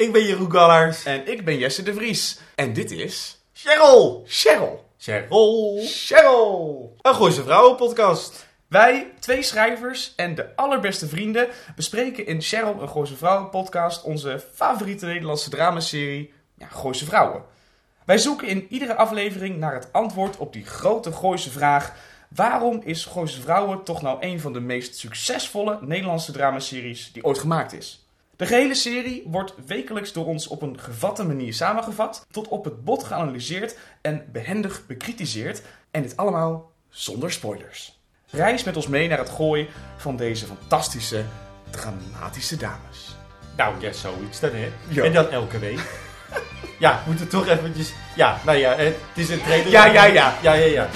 Ik ben Jeroen Gallers. En ik ben Jesse de Vries. En dit is... Cheryl. Cheryl. Cheryl. Cheryl. Een Gooise Vrouwen podcast. Wij, twee schrijvers en de allerbeste vrienden, bespreken in Cheryl een Gooise Vrouwen podcast onze favoriete Nederlandse dramaserie, ja, Gooise Vrouwen. Wij zoeken in iedere aflevering naar het antwoord op die grote Gooise vraag: waarom is Gooise Vrouwen toch nou een van de meest succesvolle Nederlandse dramaseries die ooit gemaakt is? De gehele serie wordt wekelijks door ons op een gevatte manier samengevat, tot op het bot geanalyseerd en behendig bekritiseerd. En dit allemaal zonder spoilers. Reis met ons mee naar het gooi van deze fantastische, dramatische dames. Nou, ja, zoiets dan, hè. Ja. En dan elke week. ja, we moeten toch eventjes... Ja, nou ja, het is een trailer. Ja, ja, ja. Ja, ja, ja.